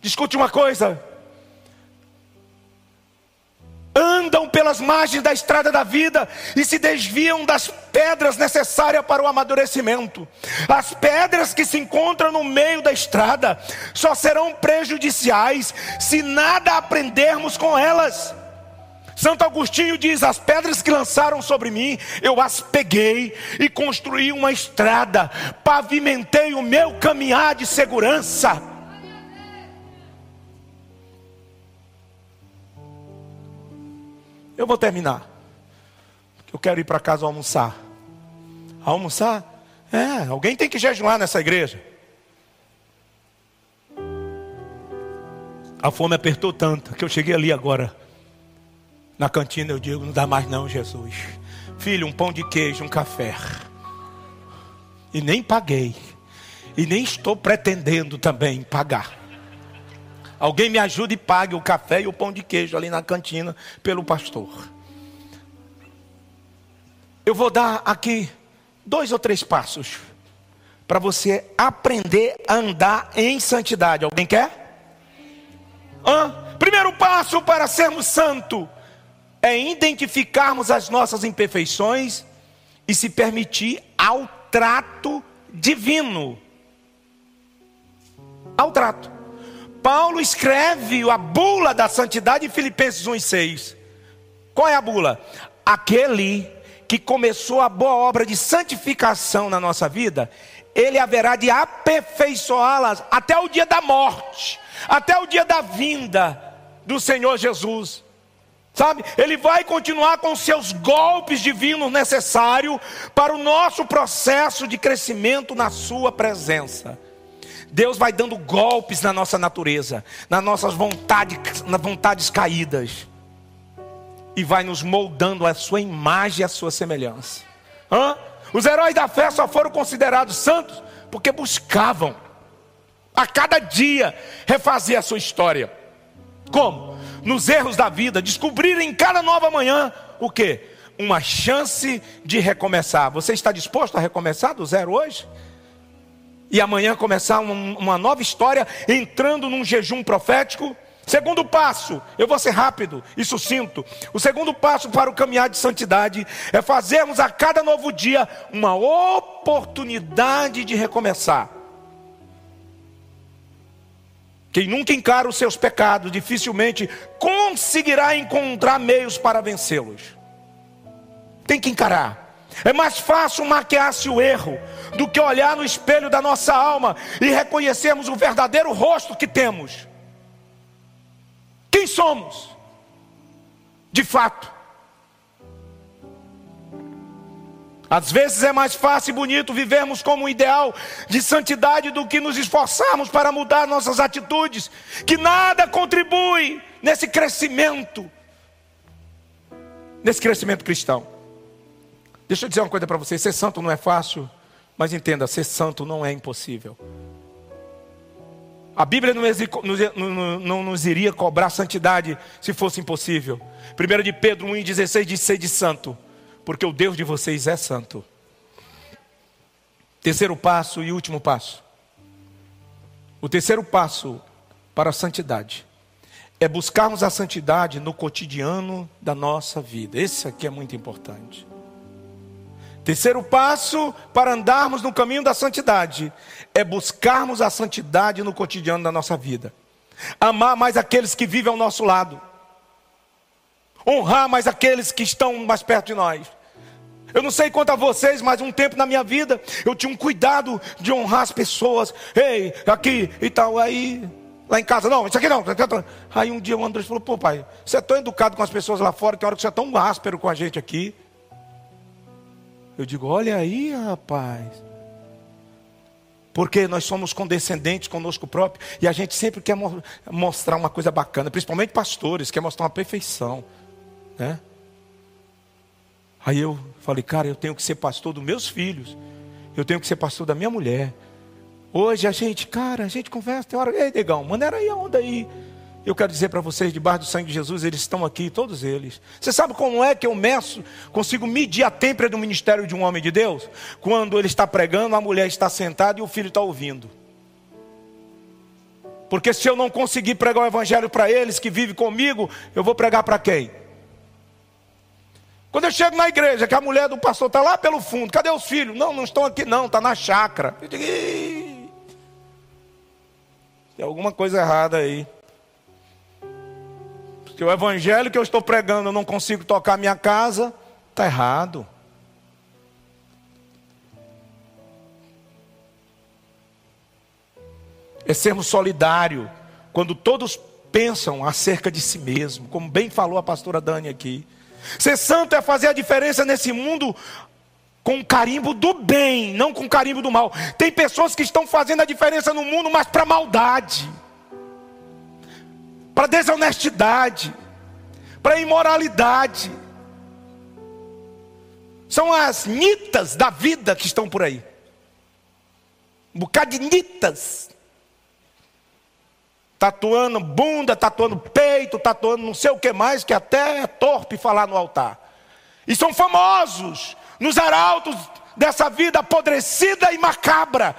Discute uma coisa. Andam pelas margens da estrada da vida e se desviam das pedras necessárias para o amadurecimento. As pedras que se encontram no meio da estrada só serão prejudiciais se nada aprendermos com elas. Santo Agostinho diz: As pedras que lançaram sobre mim, eu as peguei e construí uma estrada, pavimentei o meu caminhar de segurança. Eu vou terminar. Eu quero ir para casa almoçar. Almoçar? É, alguém tem que jejuar nessa igreja. A fome apertou tanto que eu cheguei ali agora. Na cantina eu digo: não dá mais não, Jesus. Filho, um pão de queijo, um café. E nem paguei. E nem estou pretendendo também pagar. Alguém me ajude e pague o café e o pão de queijo ali na cantina pelo pastor. Eu vou dar aqui dois ou três passos para você aprender a andar em santidade. Alguém quer? Hã? Primeiro passo para sermos santos é identificarmos as nossas imperfeições e se permitir ao trato divino. Ao trato. Paulo escreve a bula da santidade em Filipenses 1,6. Qual é a bula? Aquele que começou a boa obra de santificação na nossa vida, ele haverá de aperfeiçoá-las até o dia da morte, até o dia da vinda do Senhor Jesus. Sabe? Ele vai continuar com seus golpes divinos necessários para o nosso processo de crescimento na Sua presença. Deus vai dando golpes na nossa natureza, nas nossas vontades, nas vontades caídas, e vai nos moldando a Sua imagem e a Sua semelhança. Hã? Os heróis da fé só foram considerados santos porque buscavam a cada dia refazer a sua história. Como? Nos erros da vida, descobrir em cada nova manhã o que? Uma chance de recomeçar. Você está disposto a recomeçar do zero hoje? E amanhã começar um, uma nova história entrando num jejum profético? Segundo passo, eu vou ser rápido e sucinto. O segundo passo para o caminhar de santidade é fazermos a cada novo dia uma oportunidade de recomeçar. Quem nunca encara os seus pecados dificilmente conseguirá encontrar meios para vencê-los. Tem que encarar. É mais fácil maquiar-se o erro do que olhar no espelho da nossa alma e reconhecermos o verdadeiro rosto que temos. Quem somos? De fato. Às vezes é mais fácil e bonito vivermos como um ideal de santidade do que nos esforçarmos para mudar nossas atitudes, que nada contribui nesse crescimento, nesse crescimento cristão. Deixa eu dizer uma coisa para vocês: ser santo não é fácil, mas entenda, ser santo não é impossível. A Bíblia não, não nos iria cobrar santidade se fosse impossível. 1 de Pedro 1,16 diz: ser de santo porque o Deus de vocês é santo. Terceiro passo e último passo. O terceiro passo para a santidade é buscarmos a santidade no cotidiano da nossa vida. Esse aqui é muito importante. Terceiro passo para andarmos no caminho da santidade é buscarmos a santidade no cotidiano da nossa vida. Amar mais aqueles que vivem ao nosso lado. Honrar mais aqueles que estão mais perto de nós. Eu não sei quanto a vocês, mas um tempo na minha vida eu tinha um cuidado de honrar as pessoas. Ei, aqui e tal. Aí, lá em casa, não, isso aqui não. Aí um dia o André falou: pô, pai, você é tão educado com as pessoas lá fora, tem hora que você é tão áspero com a gente aqui. Eu digo: olha aí, rapaz. Porque nós somos condescendentes conosco próprio e a gente sempre quer mostrar uma coisa bacana, principalmente pastores, quer mostrar uma perfeição, né? Aí eu falei, cara, eu tenho que ser pastor dos meus filhos. Eu tenho que ser pastor da minha mulher. Hoje a gente, cara, a gente conversa, tem hora, ei, negão, maneira aí a onda aí. Eu quero dizer para vocês, debaixo do sangue de Jesus, eles estão aqui, todos eles. Você sabe como é que eu meço, consigo medir a têmpera do ministério de um homem de Deus? Quando ele está pregando, a mulher está sentada e o filho está ouvindo. Porque se eu não conseguir pregar o evangelho para eles que vivem comigo, eu vou pregar para quem? Quando eu chego na igreja, que a mulher do pastor está lá pelo fundo, cadê os filhos? Não, não estão aqui não, está na chácara. Eu digo, tem alguma coisa errada aí. Se o evangelho que eu estou pregando eu não consigo tocar minha casa, está errado. É sermos solidários quando todos pensam acerca de si mesmo, como bem falou a pastora Dani aqui. Ser santo é fazer a diferença nesse mundo com carimbo do bem, não com carimbo do mal. Tem pessoas que estão fazendo a diferença no mundo, mas para maldade, para desonestidade, para imoralidade. São as nitas da vida que estão por aí. Um bocado de nitas tatuando bunda, tatuando peito, tatuando não sei o que mais, que até é torpe falar no altar. E são famosos nos arautos dessa vida apodrecida e macabra.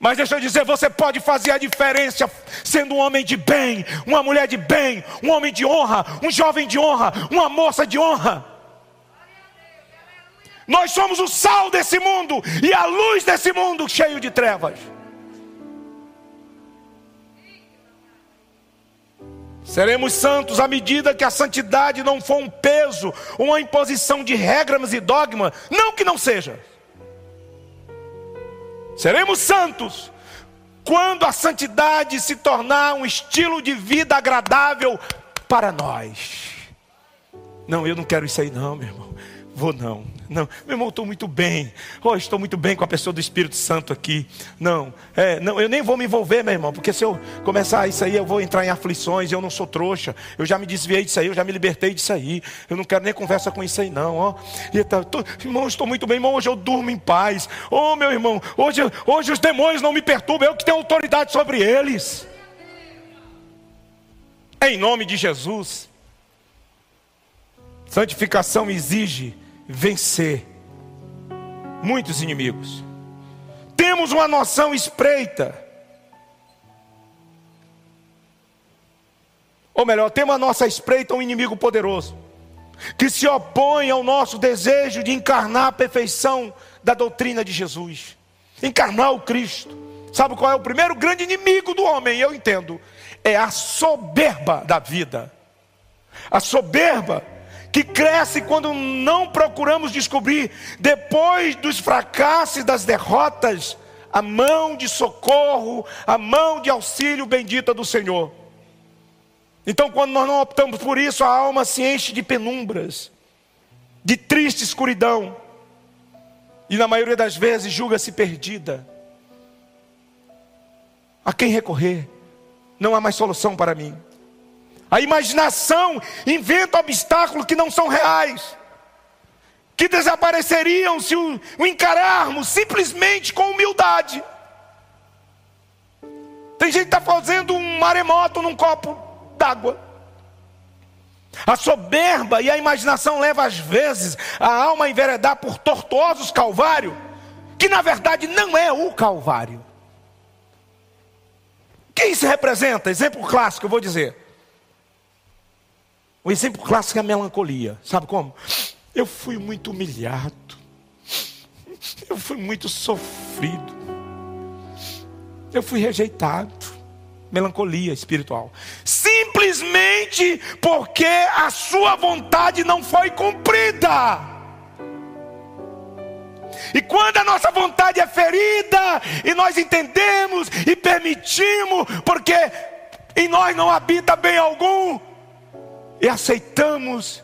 Mas deixa eu dizer, você pode fazer a diferença sendo um homem de bem, uma mulher de bem, um homem de honra, um jovem de honra, uma moça de honra. Nós somos o sal desse mundo e a luz desse mundo cheio de trevas. Seremos santos à medida que a santidade não for um peso, uma imposição de regras e dogmas, não que não seja. Seremos santos quando a santidade se tornar um estilo de vida agradável para nós. Não, eu não quero isso aí, não, meu irmão. Vou não. Não, meu irmão, estou muito bem. Oh, estou muito bem com a pessoa do Espírito Santo aqui. Não, é, não, eu nem vou me envolver, meu irmão, porque se eu começar isso aí, eu vou entrar em aflições. Eu não sou trouxa. Eu já me desviei disso aí, eu já me libertei disso aí. Eu não quero nem conversa com isso aí, não. E tá, tô, irmão, estou muito bem, irmão. Hoje eu durmo em paz. Oh, meu irmão, hoje, hoje os demônios não me perturbam. Eu que tenho autoridade sobre eles. Em nome de Jesus. Santificação exige vencer muitos inimigos. Temos uma noção espreita. Ou melhor, temos a nossa espreita um inimigo poderoso, que se opõe ao nosso desejo de encarnar a perfeição da doutrina de Jesus, encarnar o Cristo. Sabe qual é o primeiro grande inimigo do homem? Eu entendo. É a soberba da vida. A soberba que cresce quando não procuramos descobrir, depois dos fracassos e das derrotas, a mão de socorro, a mão de auxílio bendita do Senhor. Então, quando nós não optamos por isso, a alma se enche de penumbras, de triste escuridão, e na maioria das vezes julga-se perdida. A quem recorrer? Não há mais solução para mim. A imaginação inventa obstáculos que não são reais, que desapareceriam se o, encararmos simplesmente com humildade. Tem gente que está fazendo um maremoto num copo d'água. A soberba e a imaginação levam às vezes a alma a enveredar por tortuosos calvários, que na verdade não é o calvário. Quem se representa? Exemplo clássico, eu vou dizer. O exemplo clássico é a melancolia. Sabe como? Eu fui muito humilhado. Eu fui muito sofrido. Eu fui rejeitado. Melancolia espiritual. Simplesmente porque a sua vontade não foi cumprida. E quando a nossa vontade é ferida, e nós entendemos e permitimos, porque em nós não habita bem algum, e aceitamos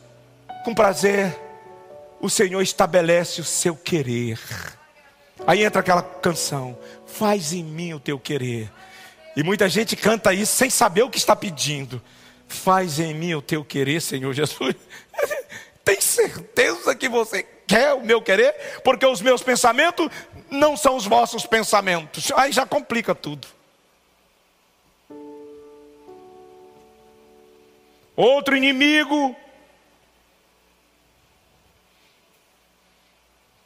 com prazer, o Senhor estabelece o seu querer. Aí entra aquela canção: Faz em mim o teu querer. E muita gente canta isso sem saber o que está pedindo. Faz em mim o teu querer, Senhor Jesus. Tem certeza que você quer o meu querer? Porque os meus pensamentos não são os vossos pensamentos. Aí já complica tudo. Outro inimigo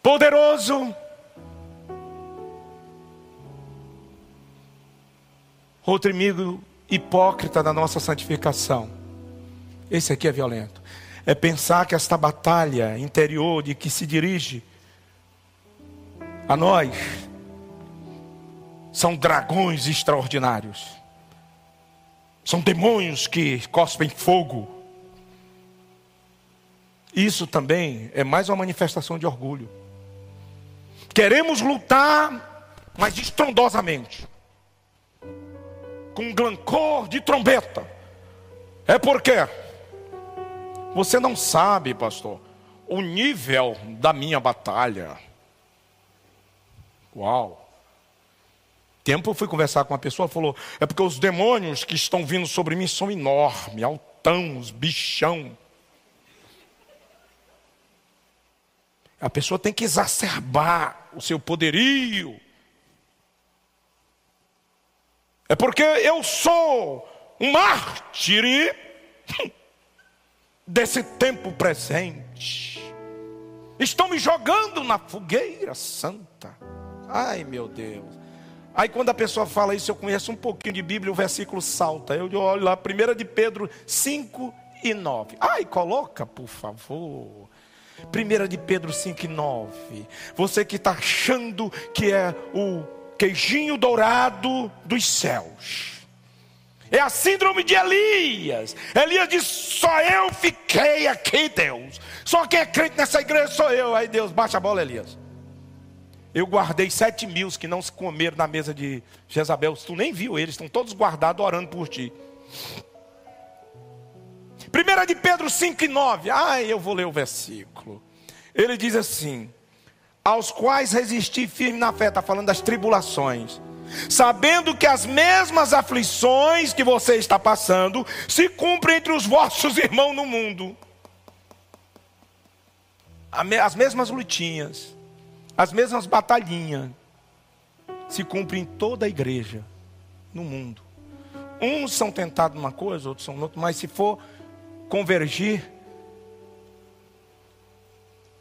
poderoso. Outro inimigo hipócrita da nossa santificação. Esse aqui é violento. É pensar que esta batalha interior de que se dirige a nós são dragões extraordinários. São demônios que cospem fogo. Isso também é mais uma manifestação de orgulho. Queremos lutar, mas estrondosamente, com um glancor de trombeta. É porque você não sabe, pastor, o nível da minha batalha. Uau! Tempo eu fui conversar com uma pessoa, falou: é porque os demônios que estão vindo sobre mim são enormes, altãos, bichão. A pessoa tem que exacerbar o seu poderio. É porque eu sou um mártir desse tempo presente. Estão me jogando na fogueira santa. Ai, meu Deus. Aí quando a pessoa fala isso, eu conheço um pouquinho de Bíblia, o versículo salta. Eu olho lá, 1 de Pedro 5 e 9. Ai, coloca, por favor. 1 de Pedro 5 e 9. Você que está achando que é o queijinho dourado dos céus. É a síndrome de Elias. Elias diz: Só eu fiquei aqui, Deus. Só quem é crente nessa igreja sou eu. Aí Deus, baixa a bola, Elias. Eu guardei sete mil que não se comeram na mesa de Jezabel. Tu nem viu eles, estão todos guardados orando por ti. Primeira de Pedro 5 e 9. Ai, eu vou ler o versículo. Ele diz assim: Aos quais resisti firme na fé, está falando das tribulações sabendo que as mesmas aflições que você está passando se cumprem entre os vossos irmãos no mundo. As mesmas lutinhas, as mesmas batalhinhas se cumprem em toda a igreja no mundo. Uns são tentados numa coisa, outros são noutra, mas se for convergir,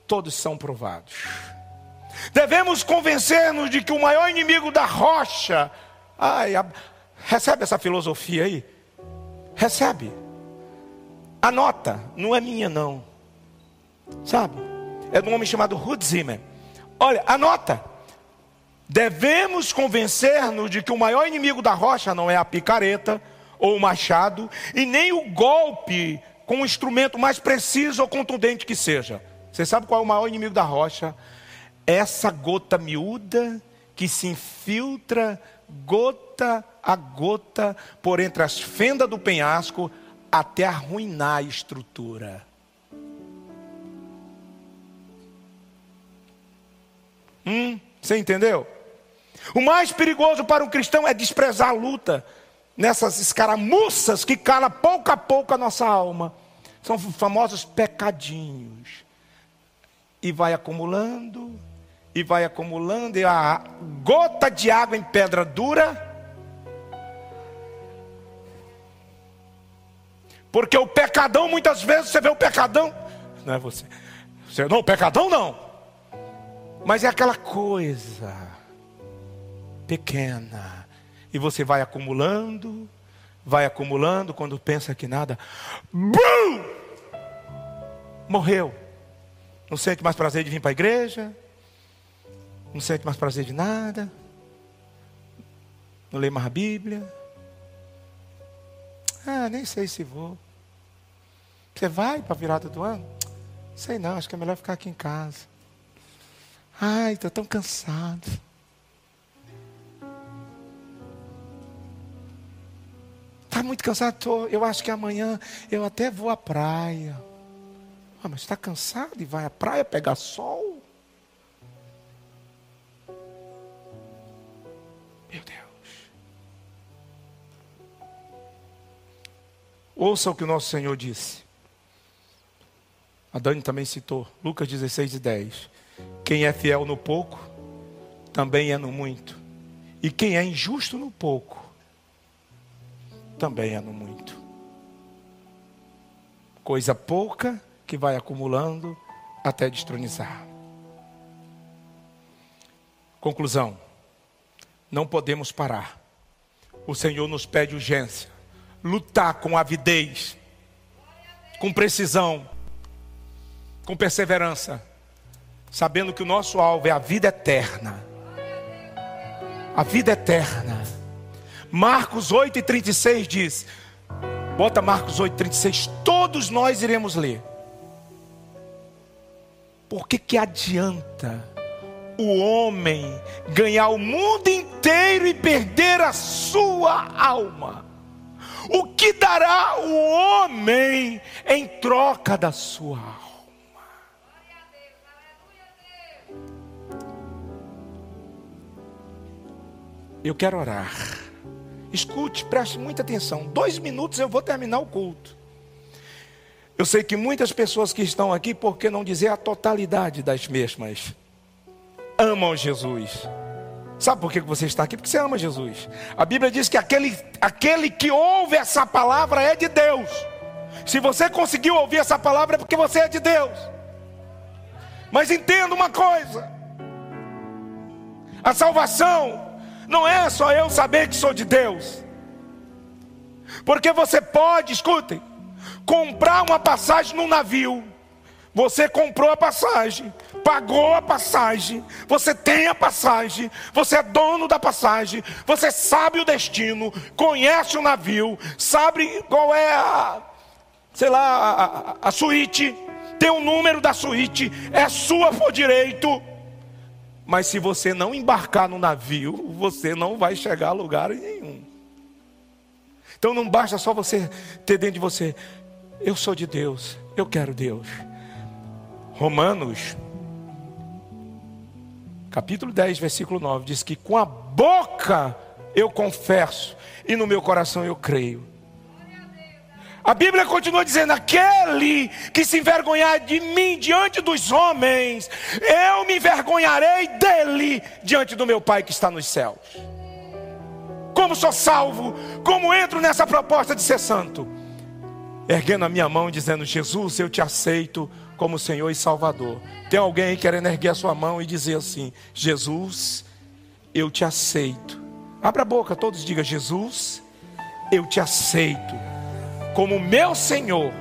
todos são provados. Devemos convencer-nos de que o maior inimigo da rocha. Ai, a, recebe essa filosofia aí? Recebe. Anota, não é minha não. Sabe? É de um homem chamado Ruth Zimmer. Olha, anota. Devemos convencer-nos de que o maior inimigo da rocha não é a picareta ou o machado, e nem o golpe com o instrumento mais preciso ou contundente que seja. Você sabe qual é o maior inimigo da rocha? essa gota miúda que se infiltra gota a gota por entre as fendas do penhasco até arruinar a estrutura. Hum, você entendeu? O mais perigoso para um cristão é desprezar a luta nessas escaramuças que calam pouco a pouco a nossa alma. São famosos pecadinhos. E vai acumulando, e vai acumulando, e a gota de água em pedra dura. Porque o pecadão, muitas vezes, você vê o pecadão, não é você, você não, o pecadão não, mas é aquela coisa pequena, e você vai acumulando, vai acumulando, quando pensa que nada, BUM! Morreu. Não sente mais prazer de vir para a igreja, não sente mais prazer de nada, não lê mais a Bíblia. Ah, nem sei se vou. Você vai para a virada do ano? Sei não, acho que é melhor ficar aqui em casa. Ai, estou tão cansado. Está muito cansado? Tô. Eu acho que amanhã eu até vou à praia. Ah, mas está cansado e vai à praia pegar sol? Ouça o que o nosso Senhor disse. A Dani também citou, Lucas 16 e 10. Quem é fiel no pouco, também é no muito. E quem é injusto no pouco, também é no muito. Coisa pouca que vai acumulando até destronizar. Conclusão: não podemos parar. O Senhor nos pede urgência lutar com avidez, com precisão, com perseverança, sabendo que o nosso alvo é a vida eterna. A vida eterna. Marcos 8,36 diz: bota Marcos 8,36, todos nós iremos ler. Por que, que adianta o homem ganhar o mundo inteiro e perder a sua alma? O que dará o homem em troca da sua alma? Eu quero orar. Escute, preste muita atenção. Dois minutos eu vou terminar o culto. Eu sei que muitas pessoas que estão aqui, por que não dizer a totalidade das mesmas, amam Jesus Sabe por que você está aqui? Porque você ama Jesus. A Bíblia diz que aquele, aquele que ouve essa palavra é de Deus. Se você conseguiu ouvir essa palavra é porque você é de Deus. Mas entenda uma coisa: a salvação não é só eu saber que sou de Deus, porque você pode, escutem, comprar uma passagem num navio. Você comprou a passagem, pagou a passagem, você tem a passagem, você é dono da passagem, você sabe o destino, conhece o navio, sabe qual é a, sei lá, a, a, a suíte, tem o número da suíte, é sua por direito. Mas se você não embarcar no navio, você não vai chegar a lugar nenhum. Então não basta só você ter dentro de você, eu sou de Deus, eu quero Deus. Romanos, capítulo 10, versículo 9, diz que com a boca eu confesso e no meu coração eu creio. A Bíblia continua dizendo: aquele que se envergonhar de mim diante dos homens, eu me envergonharei dele diante do meu Pai que está nos céus. Como sou salvo, como entro nessa proposta de ser santo? Erguendo a minha mão, dizendo: Jesus, eu te aceito como Senhor e Salvador. Tem alguém aí querendo erguer a sua mão e dizer assim: Jesus, eu te aceito. Abra a boca, todos digam: Jesus, eu te aceito como meu Senhor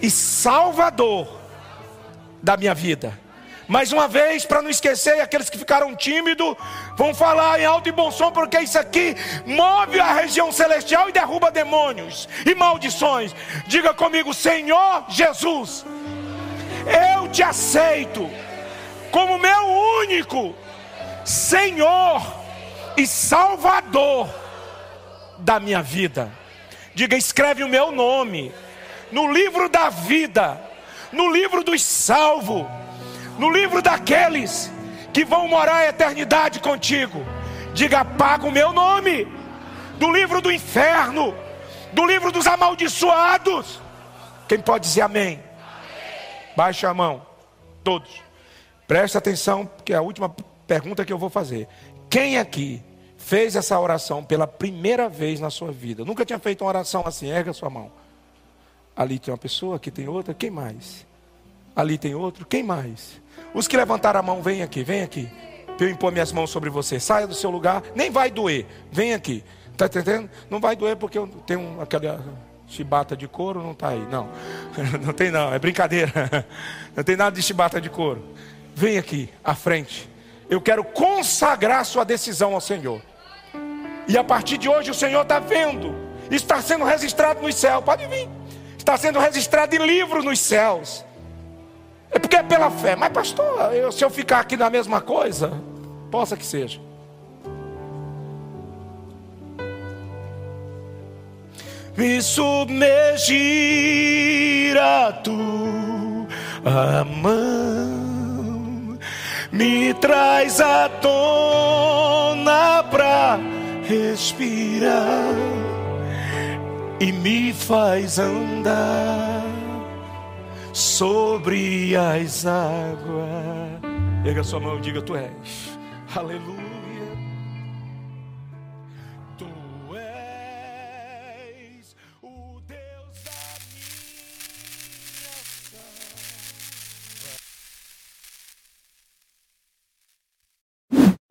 e Salvador da minha vida. Mais uma vez, para não esquecer, aqueles que ficaram tímidos, vão falar em alto e bom som, porque isso aqui move a região celestial e derruba demônios e maldições. Diga comigo, Senhor Jesus, eu te aceito como meu único Senhor e Salvador da minha vida. Diga, escreve o meu nome no livro da vida, no livro dos salvos, no livro daqueles que vão morar a eternidade contigo. Diga, apaga o meu nome do livro do inferno, do livro dos amaldiçoados. Quem pode dizer amém? Baixa a mão, todos. Presta atenção, porque é a última pergunta que eu vou fazer. Quem aqui fez essa oração pela primeira vez na sua vida? Nunca tinha feito uma oração assim? Erga sua mão. Ali tem uma pessoa, aqui tem outra, quem mais? Ali tem outro, quem mais? Os que levantaram a mão, vem aqui, vem aqui. Para eu impor minhas mãos sobre você. Saia do seu lugar, nem vai doer. Vem aqui. Está entendendo? Não vai doer porque eu tenho aquela chibata de couro não está aí, não. Não tem não, é brincadeira. Não tem nada de chibata de couro. Vem aqui, à frente. Eu quero consagrar sua decisão ao Senhor. E a partir de hoje o Senhor está vendo. Está sendo registrado nos céus. Pode vir. Está sendo registrado em livro nos céus. É porque é pela fé. Mas pastor, eu, se eu ficar aqui na mesma coisa, possa que seja. me submergir a tua mão, me traz à tona pra respirar e me faz andar sobre as águas. Pega sua mão e diga: Tu és. Aleluia.